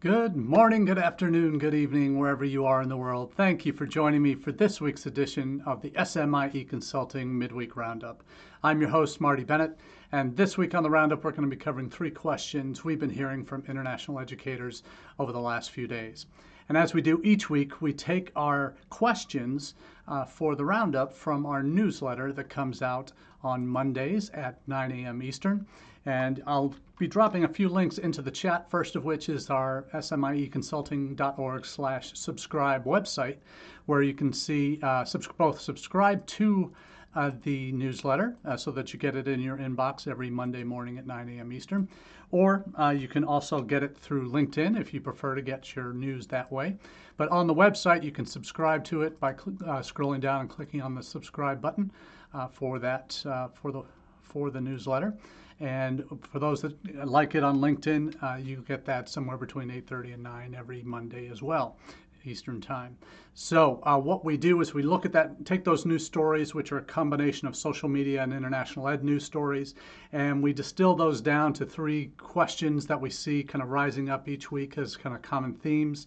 Good morning, good afternoon, good evening, wherever you are in the world. Thank you for joining me for this week's edition of the SMIE Consulting Midweek Roundup. I'm your host, Marty Bennett, and this week on the Roundup, we're going to be covering three questions we've been hearing from international educators over the last few days. And as we do each week, we take our questions uh, for the Roundup from our newsletter that comes out on Mondays at 9 a.m. Eastern. And I'll be dropping a few links into the chat, first of which is our smieconsulting.org slash subscribe website, where you can see uh, subs- both subscribe to uh, the newsletter uh, so that you get it in your inbox every Monday morning at 9 a.m. Eastern. Or uh, you can also get it through LinkedIn if you prefer to get your news that way. But on the website, you can subscribe to it by cl- uh, scrolling down and clicking on the subscribe button uh, for that uh, for the for the newsletter. And for those that like it on LinkedIn, uh, you get that somewhere between 8:30 and 9 every Monday as well. Eastern Time. So, uh, what we do is we look at that, take those news stories, which are a combination of social media and international ed news stories, and we distill those down to three questions that we see kind of rising up each week as kind of common themes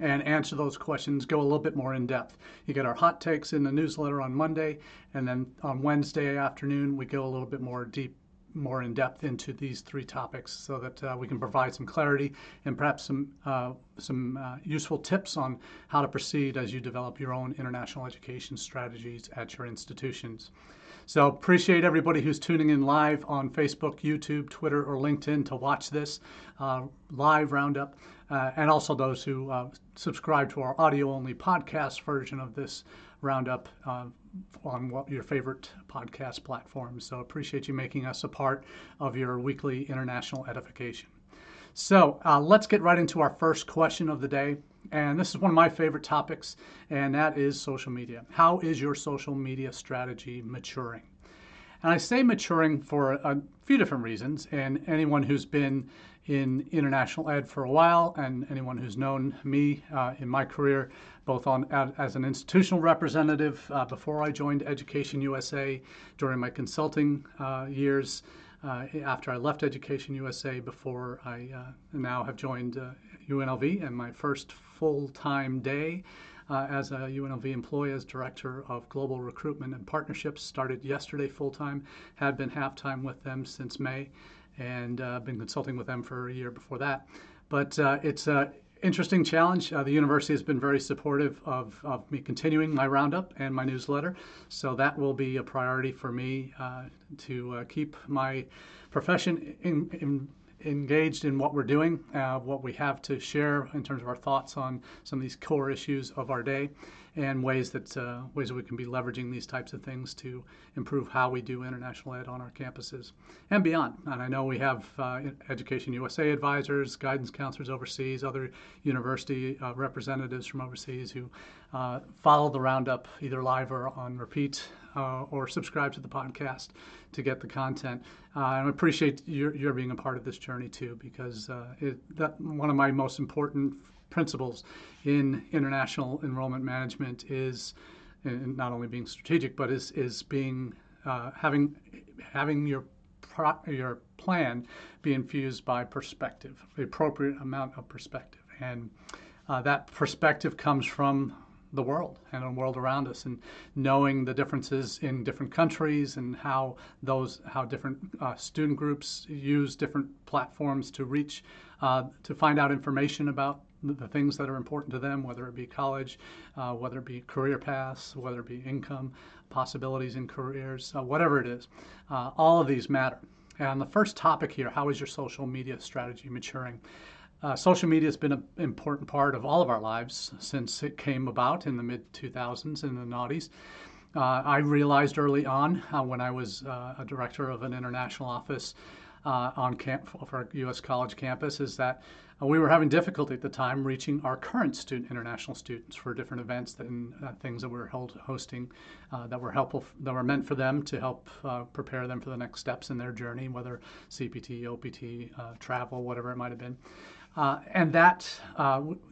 and answer those questions, go a little bit more in depth. You get our hot takes in the newsletter on Monday, and then on Wednesday afternoon, we go a little bit more deep more in depth into these three topics so that uh, we can provide some clarity and perhaps some uh, some uh, useful tips on how to proceed as you develop your own international education strategies at your institutions. So appreciate everybody who's tuning in live on Facebook, YouTube, Twitter, or LinkedIn to watch this uh, live roundup, uh, and also those who uh, subscribe to our audio-only podcast version of this roundup on what your favorite podcast platforms. So appreciate you making us a part of your weekly international edification. So uh, let's get right into our first question of the day. And this is one of my favorite topics, and that is social media. How is your social media strategy maturing? And I say maturing for a few different reasons. And anyone who's been in international ed for a while, and anyone who's known me uh, in my career, both on as an institutional representative uh, before I joined Education USA, during my consulting uh, years, uh, after I left Education USA, before I uh, now have joined UNLV uh, and my first full-time day. Uh, as a UNLV employee as Director of Global Recruitment and Partnerships. Started yesterday full time, had been half time with them since May, and uh, been consulting with them for a year before that. But uh, it's an interesting challenge. Uh, the university has been very supportive of, of me continuing my roundup and my newsletter, so that will be a priority for me uh, to uh, keep my profession in, in engaged in what we're doing, uh, what we have to share in terms of our thoughts on some of these core issues of our day, and ways that uh, ways that we can be leveraging these types of things to improve how we do international ed on our campuses and beyond. And I know we have uh, Education USA advisors, guidance counselors overseas, other university uh, representatives from overseas who uh, follow the roundup either live or on repeat uh, or subscribe to the podcast to get the content. Uh, and I appreciate your, your being a part of this journey too, because uh, it, that one of my most important principles in international enrollment management is not only being strategic, but is is being uh, having having your your plan be infused by perspective, the appropriate amount of perspective, and uh, that perspective comes from the world and the world around us and knowing the differences in different countries and how those how different uh, student groups use different platforms to reach uh, to find out information about the things that are important to them, whether it be college, uh, whether it be career paths, whether it be income, possibilities in careers, uh, whatever it is. Uh, all of these matter. And the first topic here how is your social media strategy maturing? Uh, social media has been an important part of all of our lives since it came about in the mid 2000s in the noughties. Uh, I realized early on uh, when I was uh, a director of an international office uh, on camp for a U.S. college campus is that uh, we were having difficulty at the time reaching our current student international students for different events and uh, things that we were held, hosting uh, that were helpful that were meant for them to help uh, prepare them for the next steps in their journey, whether CPT, OPT, uh, travel, whatever it might have been. Uh, and that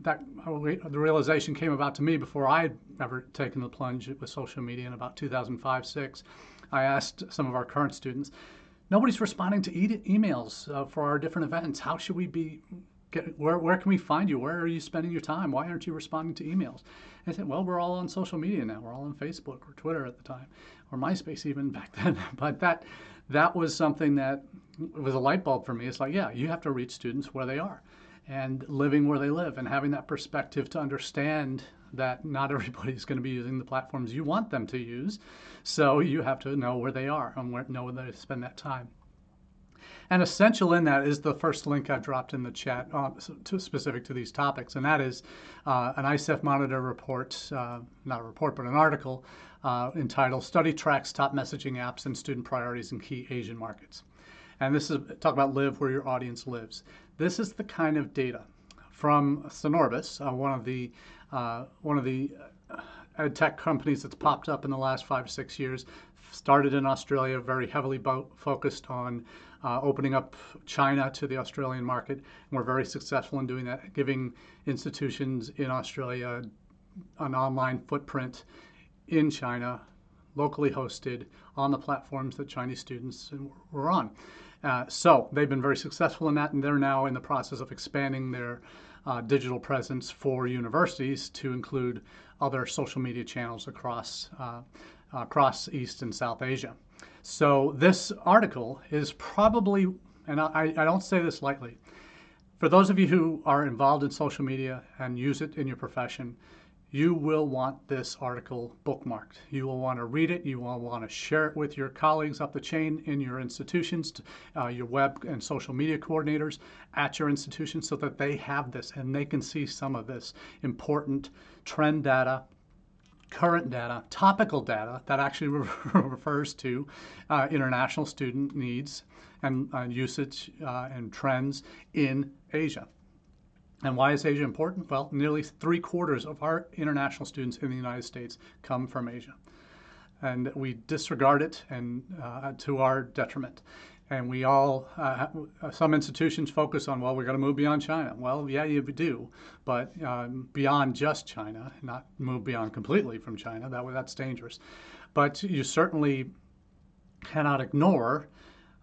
that the realization came about to me before I had ever taken the plunge with social media in about 2005-6. I asked some of our current students, nobody's responding to e- emails uh, for our different events. How should we be where, where can we find you? Where are you spending your time? Why aren't you responding to emails? And I said, well, we're all on social media now. We're all on Facebook or Twitter at the time, or MySpace even back then. but that that was something that was a light bulb for me. It's like, yeah, you have to reach students where they are and living where they live and having that perspective to understand that not everybody's going to be using the platforms you want them to use. So you have to know where they are and where, know where they spend that time. And essential in that is the first link I dropped in the chat uh, to, specific to these topics, and that is uh, an ICEF Monitor report, uh, not a report, but an article uh, entitled Study Tracks Top Messaging Apps and Student Priorities in Key Asian Markets. And this is talk about live where your audience lives. This is the kind of data from Sinorbis, uh, one of the uh, one of the tech companies that's popped up in the last five six years. Started in Australia, very heavily bo- focused on uh, opening up China to the Australian market. And we're very successful in doing that, giving institutions in Australia an online footprint in China, locally hosted on the platforms that Chinese students were on. Uh, so they've been very successful in that, and they're now in the process of expanding their uh, digital presence for universities to include other social media channels across uh, across East and South Asia. So this article is probably, and I, I don't say this lightly, for those of you who are involved in social media and use it in your profession, you will want this article bookmarked. You will want to read it. You will want to share it with your colleagues up the chain in your institutions, uh, your web and social media coordinators at your institution so that they have this and they can see some of this important trend data, current data, topical data that actually refers to uh, international student needs and uh, usage uh, and trends in Asia. And why is Asia important? Well, nearly three quarters of our international students in the United States come from Asia. And we disregard it and uh, to our detriment. And we all, uh, some institutions focus on, well, we're going to move beyond China. Well, yeah, you do, but um, beyond just China, not move beyond completely from China. That that's dangerous. But you certainly cannot ignore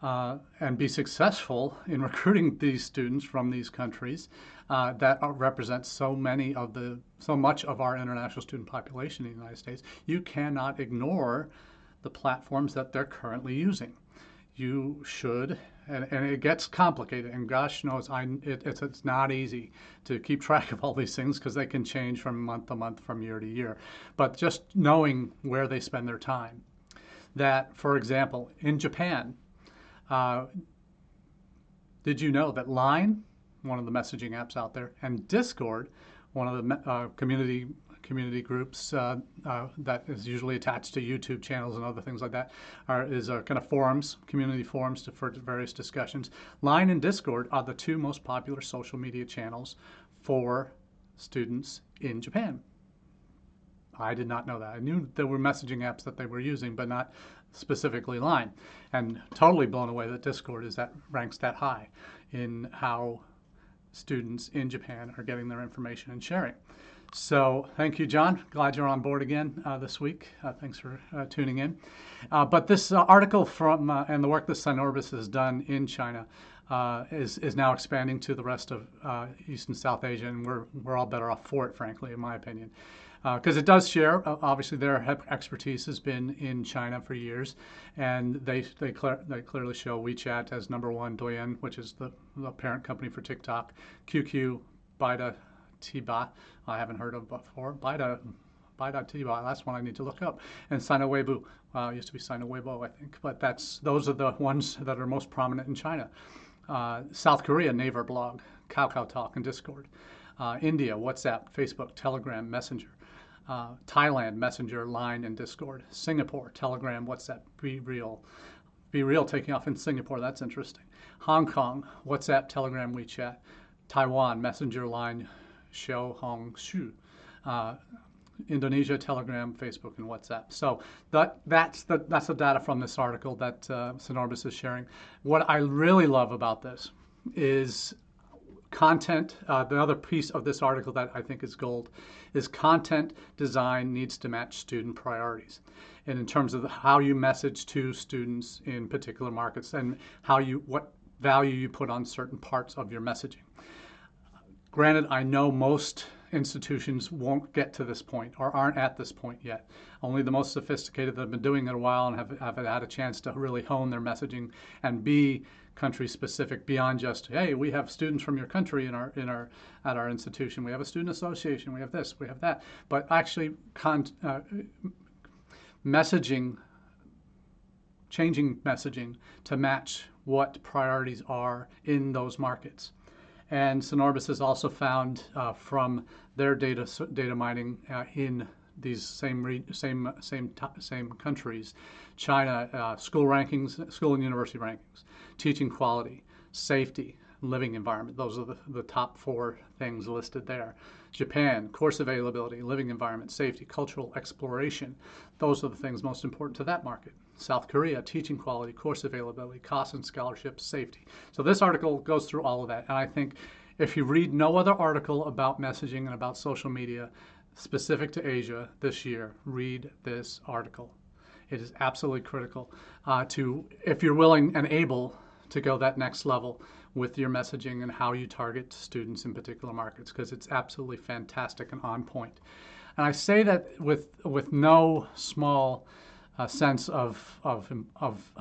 uh, and be successful in recruiting these students from these countries uh, that represent so many of the so much of our international student population in the United States, you cannot ignore the platforms that they're currently using. You should, and, and it gets complicated. And gosh knows, I it, it's it's not easy to keep track of all these things because they can change from month to month, from year to year. But just knowing where they spend their time. That, for example, in Japan, uh, did you know that Line, one of the messaging apps out there, and Discord, one of the uh, community community groups uh, uh, that is usually attached to YouTube channels and other things like that, are, is a kind of forums, community forums to, for various discussions. Line and Discord are the two most popular social media channels for students in Japan. I did not know that. I knew there were messaging apps that they were using, but not specifically Line, and totally blown away that Discord is that ranks that high in how students in Japan are getting their information and sharing. So thank you, John. Glad you're on board again uh, this week. Uh, thanks for uh, tuning in. Uh, but this uh, article from uh, and the work that Sinorbis has done in China is is now expanding to the rest of East and South Asia, and we're we're all better off for it, frankly, in my opinion because it does share. Obviously, their expertise has been in China for years, and they they, they clearly show WeChat as number one, Douyin, which is the, the parent company for TikTok, QQ, Baidu, Tieba, I haven't heard of before, Baidu. Baidu that's one I need to look up. And Sina Weibo, uh, used to be Sina Weibo, I think. But that's those are the ones that are most prominent in China. Uh, South Korea, Naver Blog, KakaoTalk, and Discord. Uh, India, WhatsApp, Facebook, Telegram, Messenger uh, Thailand, Messenger, Line, and Discord. Singapore, Telegram, WhatsApp, Be Real. Be Real taking off in Singapore, that's interesting. Hong Kong, WhatsApp, Telegram, WeChat. Taiwan, Messenger, Line, Xiao Hong Shu. Uh, Indonesia, Telegram, Facebook, and WhatsApp. So that that's the that's the data from this article that uh, Sinorbis is sharing. What I really love about this is content, uh, the other piece of this article that I think is gold, is content design needs to match student priorities. And in terms of how you message to students in particular markets and how you, what value you put on certain parts of your messaging. Granted, I know most institutions won't get to this point or aren't at this point yet. Only the most sophisticated that have been doing it a while and have, have had a chance to really hone their messaging and be country specific beyond just hey we have students from your country in our in our at our institution. We have a student association. We have this. We have that. But actually con- uh, messaging changing messaging to match what priorities are in those markets and Sinorbis has also found uh, from their data data mining uh, in these same re- same same same countries, China uh, school rankings, school and university rankings, teaching quality, safety, living environment. Those are the, the top four things listed there. Japan, course availability, living environment, safety, cultural exploration. Those are the things most important to that market. South Korea, teaching quality, course availability, costs and scholarships, safety. So this article goes through all of that. And I think if you read no other article about messaging and about social media specific to Asia this year, read this article. It is absolutely critical uh, to, if you're willing and able to go that next level with your messaging and how you target students in particular markets, because it's absolutely fantastic and on point. And I say that with with no small uh, sense of of of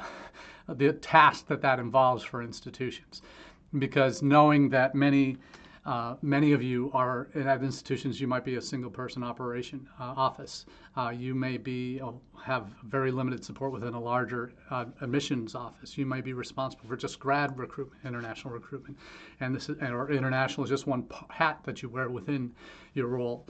the task that that involves for institutions, because knowing that many uh, many of you are at institutions. You might be a single person operation uh, office. Uh, you may be uh, have very limited support within a larger uh, admissions office. You may be responsible for just grad recruitment, international recruitment, and this is, or international is just one hat that you wear within your role.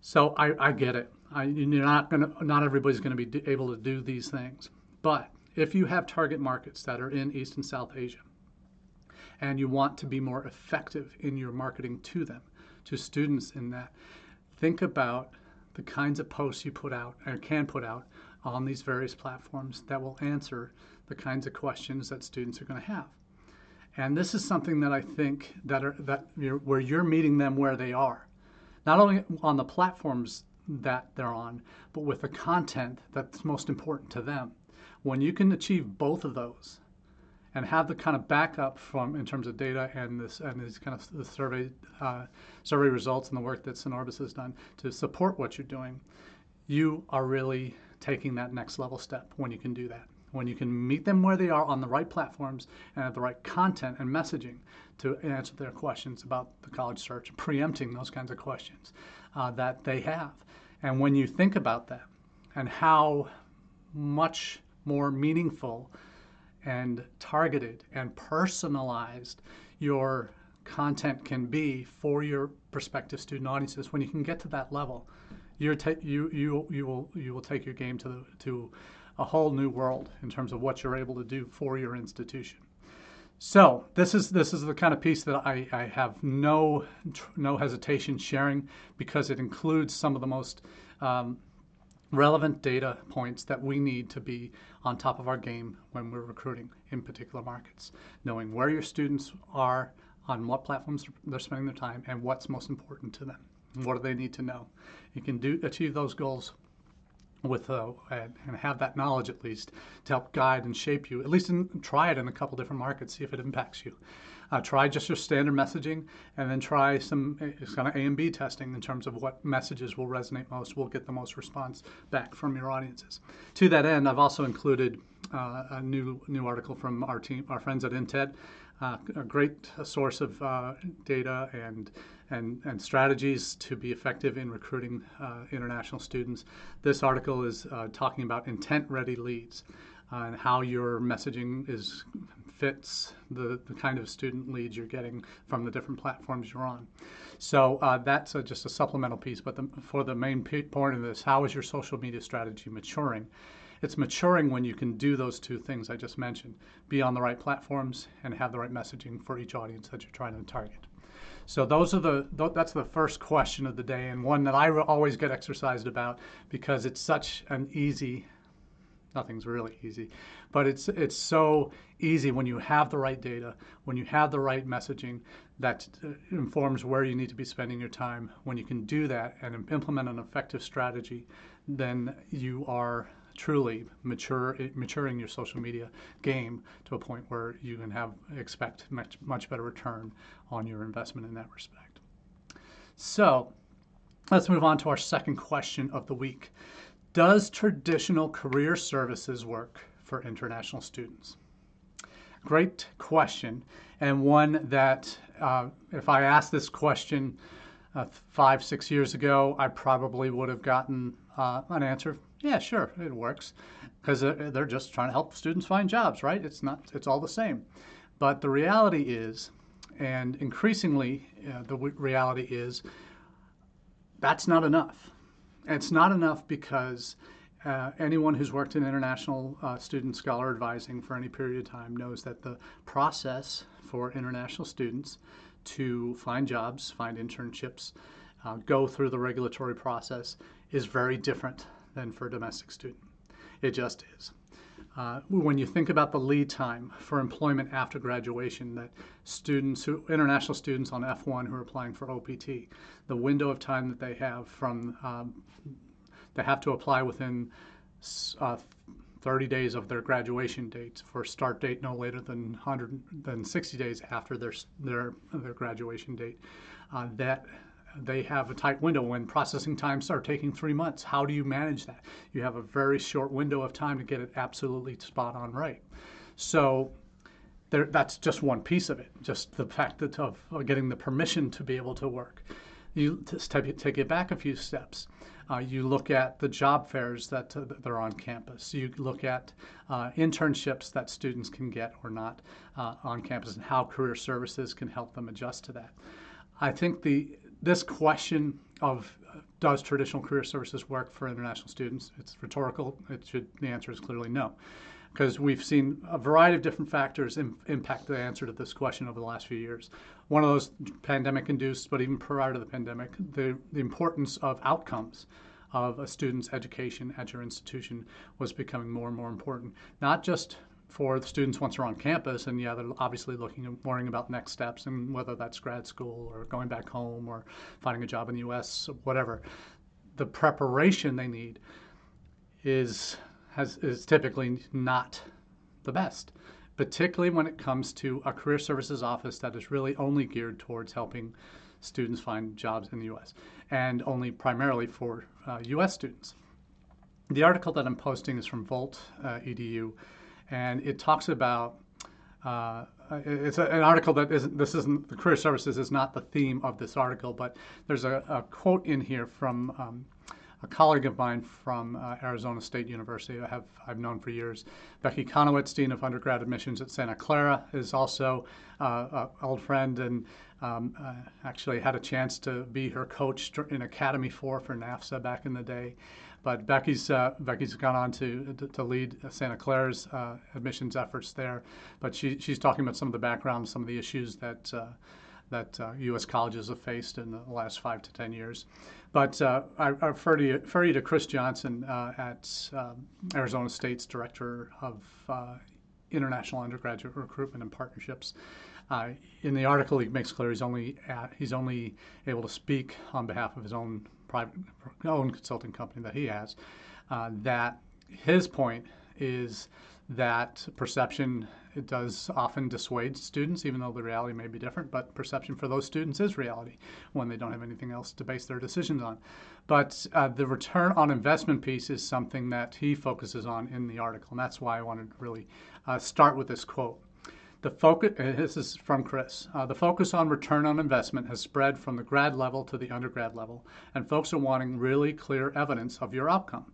So I, I get it. I, you're not gonna. Not everybody's going to be able to do these things, but if you have target markets that are in East and South Asia and you want to be more effective in your marketing to them, to students in that, think about the kinds of posts you put out or can put out on these various platforms that will answer the kinds of questions that students are going to have. And this is something that I think that are that where you're meeting them where they are, not only on the platforms that they're on, but with the content that's most important to them. When you can achieve both of those, and have the kind of backup from in terms of data and this and these kind of the survey uh, survey results and the work that Sinorbis has done to support what you're doing, you are really taking that next level step when you can do that. When you can meet them where they are on the right platforms and have the right content and messaging to answer their questions about the college search, preempting those kinds of questions uh, that they have. And when you think about that and how much more meaningful and targeted and personalized your content can be for your prospective student audiences when you can get to that level you're ta- you, you, you, will, you will take your game to, the, to a whole new world in terms of what you're able to do for your institution so this is this is the kind of piece that I, I have no no hesitation sharing because it includes some of the most um, relevant data points that we need to be on top of our game when we're recruiting in particular markets. Knowing where your students are, on what platforms they're spending their time, and what's most important to them. What do they need to know? You can do achieve those goals with uh, and, have that knowledge at least to help guide and shape you. At least in, try it in a couple different markets, see if it impacts you. Uh, try just your standard messaging, and then try some uh, kind of A and B testing in terms of what messages will resonate most, will get the most response back from your audiences. To that end, I've also included uh, a new new article from our team, our friends at Intead, uh, a great source of uh, data and and, and strategies to be effective in recruiting uh, international students. This article is uh, talking about intent ready leads uh, and how your messaging is fits the, the kind of student leads you're getting from the different platforms you're on. So uh, that's a, just a supplemental piece. But the, for the main point of this, how is your social media strategy maturing? It's maturing when you can do those two things I just mentioned be on the right platforms and have the right messaging for each audience that you're trying to target. So those are the that's the first question of the day, and one that I always get exercised about because it's such an easy. Nothing's really easy, but it's it's so easy when you have the right data, when you have the right messaging that uh, informs where you need to be spending your time. When you can do that and implement an effective strategy, then you are truly mature maturing your social media game to a point where you can have expect much much better return on your investment in that respect. So let's move on to our second question of the week. Does traditional career services work for international students? Great question, and one that uh, if I asked this question uh, five, six years ago, I probably would have gotten uh, an answer. Yeah, sure, it works, because they're just trying to help students find jobs, right? It's not, it's all the same. But the reality is, and increasingly, uh, the reality is, that's not enough. It's not enough because uh, anyone who's worked in international uh, student scholar advising for any period of time knows that the process for international students to find jobs, find internships, uh, go through the regulatory process is very different than for a domestic student. It just is. Uh, when you think about the lead time for employment after graduation, that students who, international students on F1 who are applying for OPT, the window of time that they have from, um, they have to apply within uh, 30 days of their graduation date for start date no later than 100 than 60 days after their their their graduation date. Uh, that they have a tight window when processing times are taking three months. How do you manage that? You have a very short window of time to get it absolutely spot on right. So there, that's just one piece of it, just the fact that of getting the permission to be able to work. You take it back a few steps. Uh, you look at the job fairs that, uh, that are on campus. You look at uh, internships that students can get or not uh, on campus and how career services can help them adjust to that. I think the this question of uh, does traditional career services work for international students? It's rhetorical. It should, the answer is clearly no, because we've seen a variety of different factors Im- impact the answer to this question over the last few years. One of those pandemic induced, but even prior to the pandemic, the, the importance of outcomes of a student's education at your institution was becoming more and more important, not just for the students once they're on campus, and yeah, they're obviously looking and worrying about next steps and whether that's grad school or going back home or finding a job in the U.S. whatever. The preparation they need is has is typically not the best, particularly when it comes to a career services office that is really only geared towards helping students find jobs in the U.S. and only primarily for uh, U.S. students. The article that I'm posting is from Volt uh, Edu and it talks about uh, it's a, an article that isn't this isn't the career services is not the theme of this article but there's a, a quote in here from um, a colleague of mine from uh, Arizona State University I have I've known for years. Becky Konowicz Dean of undergrad admissions at Santa Clara is also uh, an old friend and um, uh, actually had a chance to be her coach in Academy 4 for NAFSA back in the day but Becky's uh, Becky's gone on to to lead Santa Clara's uh, admissions efforts there. But she she's talking about some of the background, some of the issues that uh, that U.S. Uh, colleges have faced in the last five to ten years. But uh, I, I refer, to you, refer you to Chris Johnson uh, at um, Arizona State's director of international undergraduate recruitment and partnerships. Uh, in the article, he makes clear he's only at, he's only able to speak on behalf of his own private own consulting company that he has. Uh, that his point is that perception it does often dissuade students, even though the reality may be different. But perception for those students is reality when they don't have anything else to base their decisions on. But uh, the return on investment piece is something that he focuses on in the article, and that's why I wanted to really uh, start with this quote. The focus, uh, this is from Chris, uh, the focus on return on investment has spread from the grad level to the undergrad level, and folks are wanting really clear evidence of your outcome.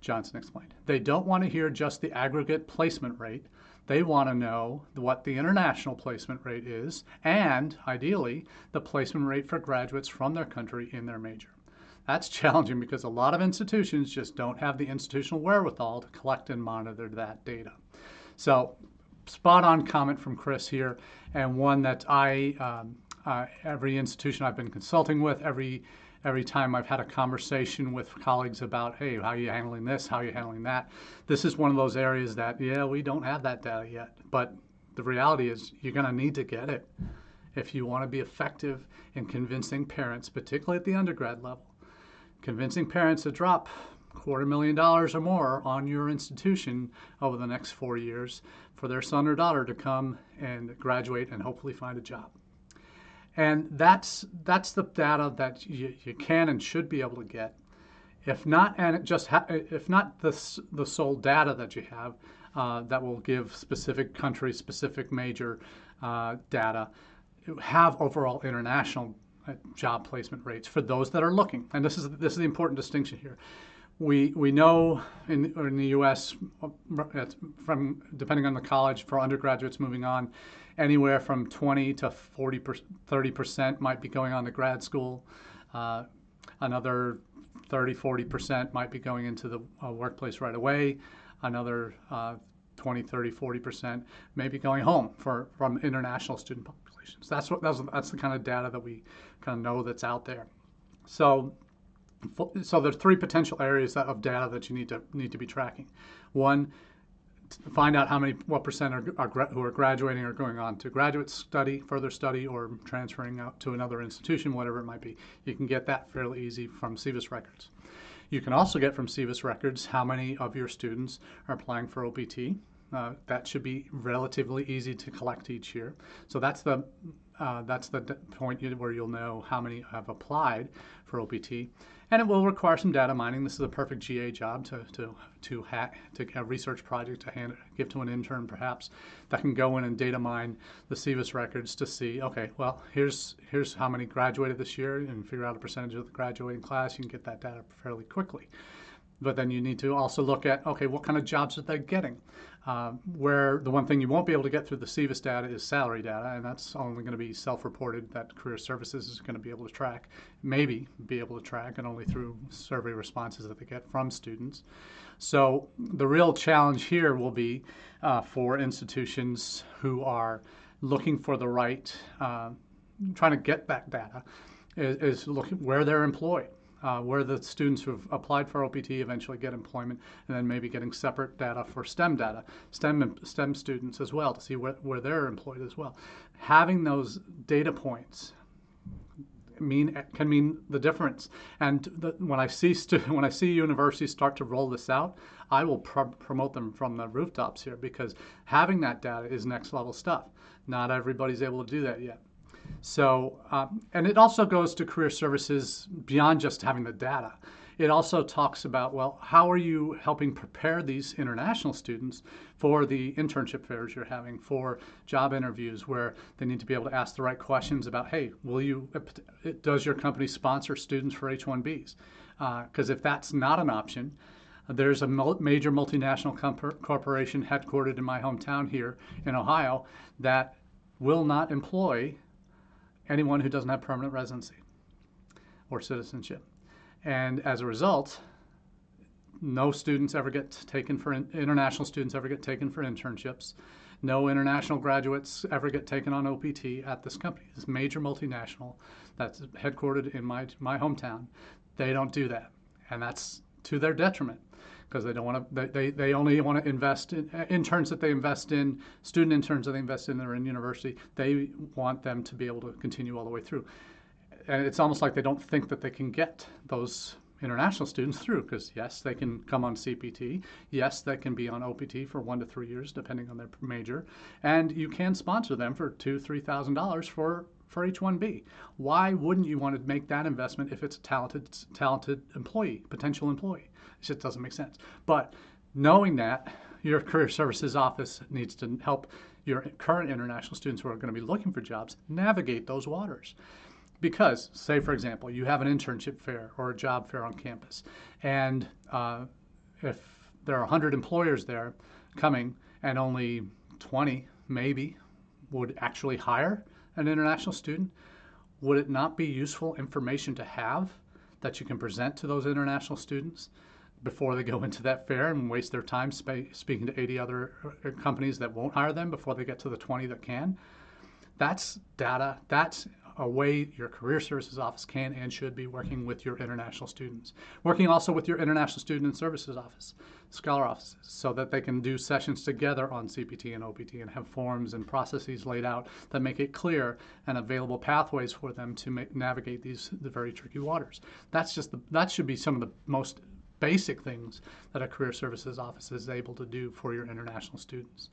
Johnson explained. They don't want to hear just the aggregate placement rate. They want to know what the international placement rate is, and ideally, the placement rate for graduates from their country in their major. That's challenging because a lot of institutions just don't have the institutional wherewithal to collect and monitor that data. So spot on comment from Chris here, and one that I, um, uh, every institution I've been consulting with, every every time I've had a conversation with colleagues about, hey, how are you handling this? How are you handling that? This is one of those areas that, yeah, we don't have that data yet. But the reality is, you're going to need to get it if you want to be effective in convincing parents, particularly at the undergrad level, convincing parents to drop quarter million dollars or more on your institution over the next four years for their son or daughter to come and graduate and hopefully find a job. And that's that's the data that you, you can and should be able to get. If not, and it just ha- if not the the sole data that you have uh, that will give specific country specific major uh, data, have overall international uh, job placement rates for those that are looking. And this is this is the important distinction here. We we know in, in the U.S. from depending on the college for undergraduates moving on, anywhere from 20 to 40 30 percent might be going on to grad school. Uh, another 30 40 percent might be going into the uh, workplace right away. Another uh, 20 30 40 percent maybe going home for from international student populations. That's what that's, that's the kind of data that we kind of know that's out there. So so there's three potential areas of data that you need to need to be tracking. One, find out how many, what percent are, are, who are graduating or going on to graduate study, further study, or transferring out to another institution, whatever it might be. You can get that fairly easy from SEVIS records. You can also get from SEVIS records how many of your students are applying for OPT. Uh, that should be relatively easy to collect each year. So that's the uh, that's the point where you'll know how many have applied for OPT and it will require some data mining. This is a perfect GA job to to to hack to research project to hand give to an intern perhaps that can go in and data mine the SEVIS records to see okay well here's here's how many graduated this year and figure out a percentage of the graduating class. You can get that data fairly quickly. But then you need to also look at okay what kind of jobs are they getting. Uh, where the one thing you won't be able to get through the SEVIS data is salary data, and that's only going to be self-reported. That Career Services is going to be able to track, maybe be able to track, and only through survey responses that they get from students. So the real challenge here will be uh, for institutions who are looking for the right, uh, trying to get that data, is, is looking where they're employed uh, where the students who've applied for OPT eventually get employment, and then maybe getting separate data for STEM data, STEM STEM students as well to see where, where they're employed as well. Having those data points mean can mean the difference. And the, when I see stu- when I see universities start to roll this out, I will pr- promote them from the rooftops here because having that data is next level stuff. Not everybody's able to do that yet. So, um, and it also goes to career services beyond just having the data. It also talks about, well, how are you helping prepare these international students for the internship fairs you're having, for job interviews where they need to be able to ask the right questions about, hey, will you, does your company sponsor students for H-1Bs? Because uh, if that's not an option, there's a major multinational corporation headquartered in my hometown here in Ohio that will not employ anyone who doesn't have permanent residency or citizenship. And as a result, no students ever get taken for international students ever get taken for internships. No international graduates ever get taken on OPT at this company. This major multinational that's headquartered in my my hometown. They don't do that, and that's to their detriment because they don't want to. They, they only want to invest in uh, interns that they invest in, student interns that they invest in that are in university. They want them to be able to continue all the way through. And it's almost like they don't think that they can get those international students through because yes, they can come on CPT. Yes, they can be on OPT for one to three years, depending on their major, and you can sponsor them for two, three thousand dollars for for H-1B. Why wouldn't you want to make that investment if it's a talented, talented employee, potential employee? It just doesn't make sense. But knowing that, your career services office needs to help your current international students who are going to be looking for jobs navigate those waters. Because, say, for example, you have an internship fair or a job fair on campus, and uh, if there are 100 employers there coming and only 20 maybe would actually hire an international student, would it not be useful information to have that you can present to those international students before they go into that fair and waste their time sp- speaking to 80 other uh, companies that won't hire them before they get to the 20 that can? That's data. That's a way your career services office can and should be working with your international students. Working also with your international student and services office, scholar offices, so that they can do sessions together on CPT and OPT and have forms and processes laid out that make it clear and available pathways for them to navigate these the very tricky waters. That's just the, that should be some of the most basic things that a career services office is able to do for your international students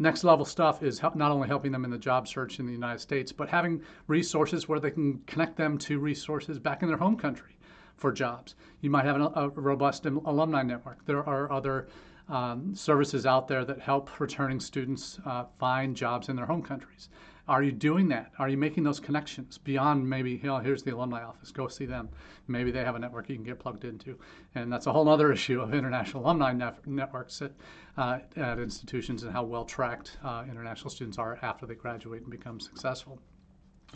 Next level stuff is help, not only helping them in the job search in the United States, but having resources where they can connect them to resources back in their home country for jobs. You might have an, a robust alumni network. There are other um, services out there that help returning students uh, find jobs in their home countries. Are you doing that? Are you making those connections beyond maybe, you know, here's the alumni office, go see them. Maybe they have a network you can get plugged into. And that's a whole other issue of international alumni nef- networks at, uh, at institutions and how well tracked uh, international students are after they graduate and become successful.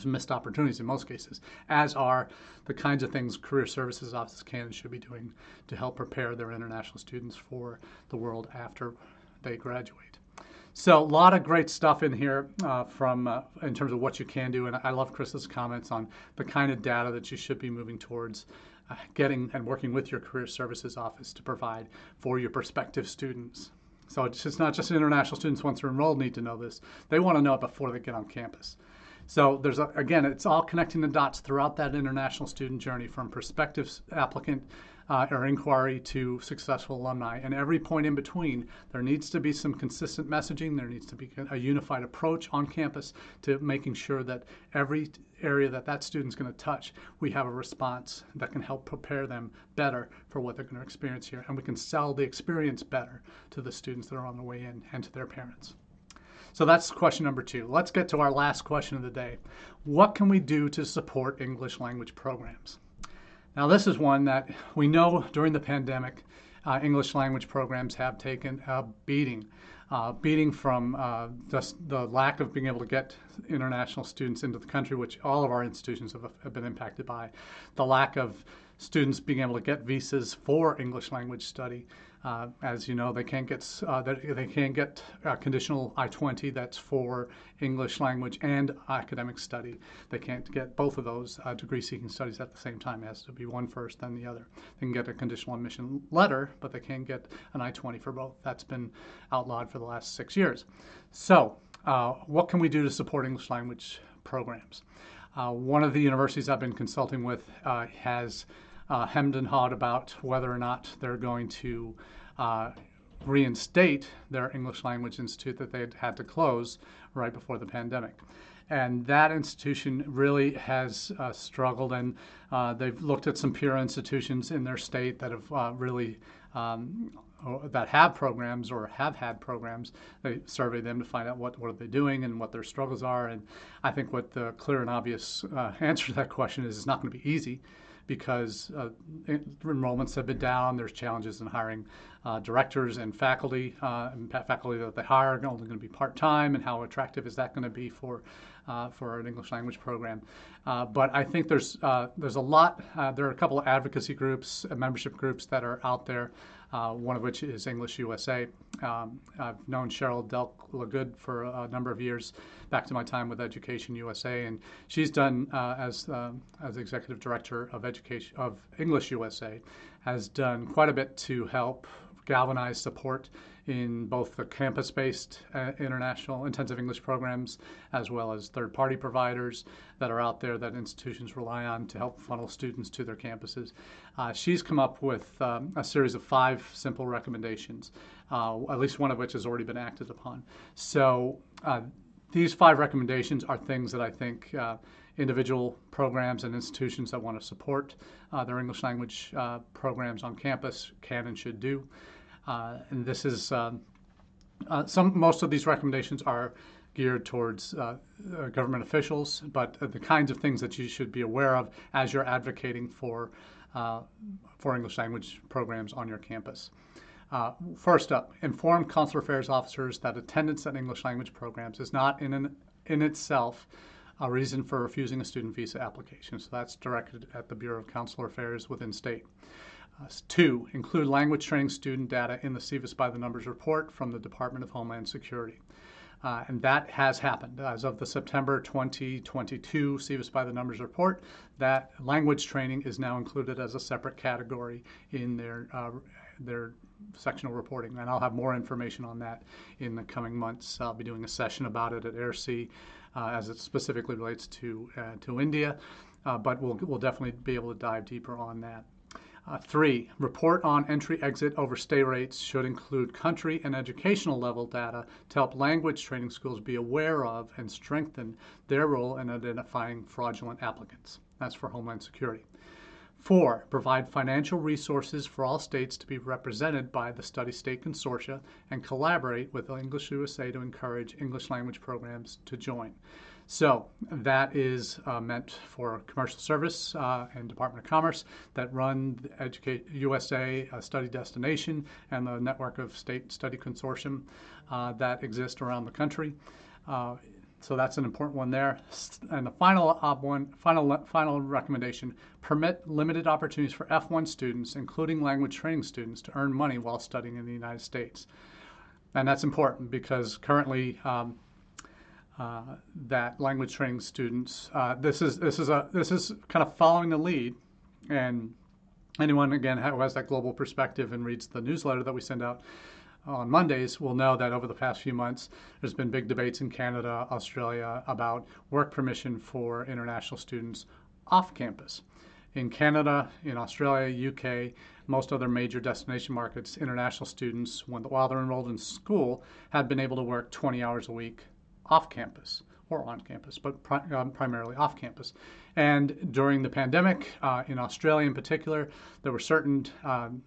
Missed opportunities in most cases, as are the kinds of things career services offices can and should be doing to help prepare their international students for the world after they graduate. So a lot of great stuff in here uh, from uh, in terms of what you can do, and I love Chris's comments on the kind of data that you should be moving towards uh, getting and working with your career services office to provide for your prospective students. So it's not just international students once they're enrolled need to know this; they want to know it before they get on campus. So there's a, again, it's all connecting the dots throughout that international student journey from prospective applicant uh, or inquiry to successful alumni. And every point in between, there needs to be some consistent messaging. There needs to be a unified approach on campus to making sure that every area that that student's going to touch, we have a response that can help prepare them better for what they're going to experience here. And we can sell the experience better to the students that are on the way in and to their parents. So that's question number two. Let's get to our last question of the day. What can we do to support English language programs? Now, this is one that we know during the pandemic, uh, English language programs have taken a beating. Uh, beating from uh, just the lack of being able to get international students into the country, which all of our institutions have, have been impacted by, the lack of students being able to get visas for English language study, uh, as you know, they can't get uh, they can't get conditional I-20 that's for English language and academic study. They can't get both of those uh, degree-seeking studies at the same time. It has to be one first, then the other. They can get a conditional admission letter, but they can't get an I-20 for both. That's been outlawed for the last six years. So, uh, what can we do to support English language programs? Uh, one of the universities I've been consulting with uh, has uh, hemmed and hawed about whether or not they're going to uh, reinstate their English Language Institute that they had had to close right before the pandemic. And that institution really has uh, struggled, and uh, they've looked at some peer institutions in their state that have uh, really um, that have programs or have had programs. They survey them to find out what what are they doing and what their struggles are. And I think what the clear and obvious uh, answer to that question is it's not going to be easy because uh, enrollments have been down. There's challenges in hiring uh, directors and faculty, uh, and faculty that they hire are only going to be part time, and how attractive is that going to be for uh, for an English language program? Uh, but I think there's there's a lot. there are a couple of advocacy groups, membership groups that are out there uh, one of which is English USA. Um, I've known Cheryl Delk for a number of years, back to my time with Education USA, and she's done uh, as uh, as executive director of education of English USA, has done quite a bit to help galvanize support in both the campus based uh, international intensive English programs as well as third party providers that are out there that institutions rely on to help funnel students to their campuses. Uh, she's come up with um, a series of five simple recommendations, uh, at least one of which has already been acted upon. So uh, these five recommendations are things that I think uh, individual programs and institutions that want to support uh, their English language uh, programs on campus can and should do. Uh, and this is um, some. Most of these recommendations are geared towards uh government officials, but the kinds of things that you should be aware of as you're advocating for uh, for English language programs on your campus. Uh, first up, inform consular affairs officers that attendance at English language programs is not in an, in itself a reason for refusing a student visa application. So that's directed at the Bureau of Consular Affairs within state. Uh, two, include language training student data in the SEVIS by the Numbers report from the Department of Homeland Security. Uh, and that has happened. As of the September 2022 SEVIS by the Numbers report, that language training is now included as a separate category in their, uh, their sectional reporting. And I'll have more information on that in the coming months. I'll be doing a session about it at AIRC as it specifically relates to, uh, to India, uh, but we'll, we'll definitely be able to dive deeper on that. Uh, three, report on entry exit overstay rates should include country and educational level data to help language training schools be aware of and strengthen their role in identifying fraudulent applicants. That's for Homeland Security. Four, provide financial resources for all states to be represented by the Study State Consortia and collaborate with English USA to encourage English language programs to join. So that is uh, meant for commercial service uh, and Department of Commerce that run Educate USA uh, Study Destination and the network of state study consortium uh, that exist around the country. So that's an important one there. And the final op one, final final recommendation: permit limited opportunities for F1 students, including language training students, to earn money while studying in the United States. And that's important because currently. Um, uh, that language training students. Uh, this is this is a this is kind of following the lead, and anyone again who has that global perspective and reads the newsletter that we send out on Mondays will know that over the past few months, there's been big debates in Canada, Australia about work permission for international students off campus. In Canada, in Australia, UK, most other major destination markets, international students, when, while they're enrolled in school, have been able to work 20 hours a week off campus or on campus, but pri- um, primarily off campus. And during the pandemic, uh, in Australia in particular, there were certain um,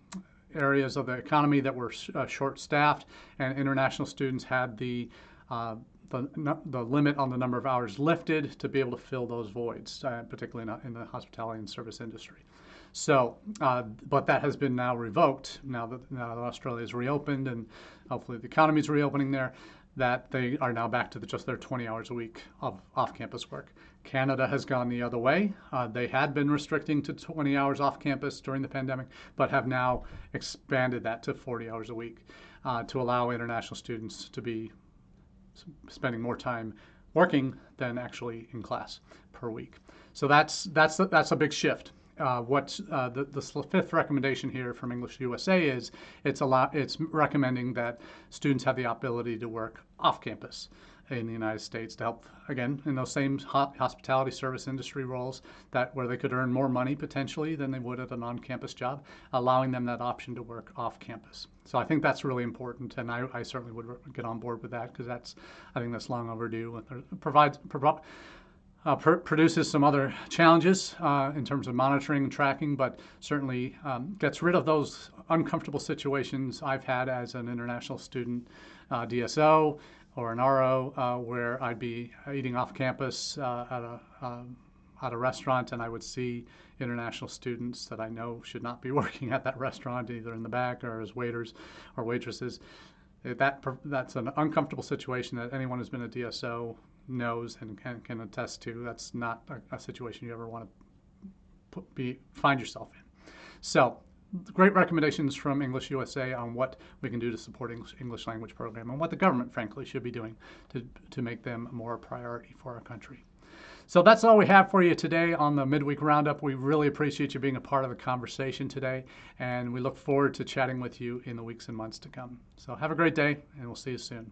areas of the economy that were uh, short staffed, and international students had the uh, the, the limit on the number of hours lifted to be able to fill those voids, uh, particularly in, in, the hospitality and service industry. So, uh, but that has been now revoked now that, now that Australia is reopened and hopefully the economy is reopening there that they are now back to the, just their 20 hours a week of off-campus work. Canada has gone the other way. Uh, they had been restricting to 20 hours off campus during the pandemic, but have now expanded that to 40 hours a week uh, to allow international students to be spending more time working than actually in class per week. So that's that's that's a big shift uh, what uh, the, the fifth recommendation here from English USA is it's a lot, it's recommending that students have the ability to work off campus in the United States to help again in those same hospitality service industry roles that where they could earn more money potentially than they would at an on-campus job, allowing them that option to work off campus. So I think that's really important, and I, I certainly would get on board with that because that's I think that's long overdue. It provides uh, pr- produces some other challenges uh, in terms of monitoring and tracking, but certainly um, gets rid of those uncomfortable situations I've had as an international student, uh, DSO or an RO, uh, where I'd be eating off campus uh, at a um, at a restaurant and I would see international students that I know should not be working at that restaurant, either in the back or as waiters or waitresses. That that's an uncomfortable situation that anyone who's been a DSO knows and can, can attest to. That's not a, a situation you ever want to put, be find yourself in. So, great recommendations from English USA on what we can do to support English, English language program and what the government, frankly, should be doing to, to make them more a priority for our country. So that's all we have for you today on the midweek roundup. We really appreciate you being a part of the conversation today, and we look forward to chatting with you in the weeks and months to come. So have a great day, and we'll see you soon.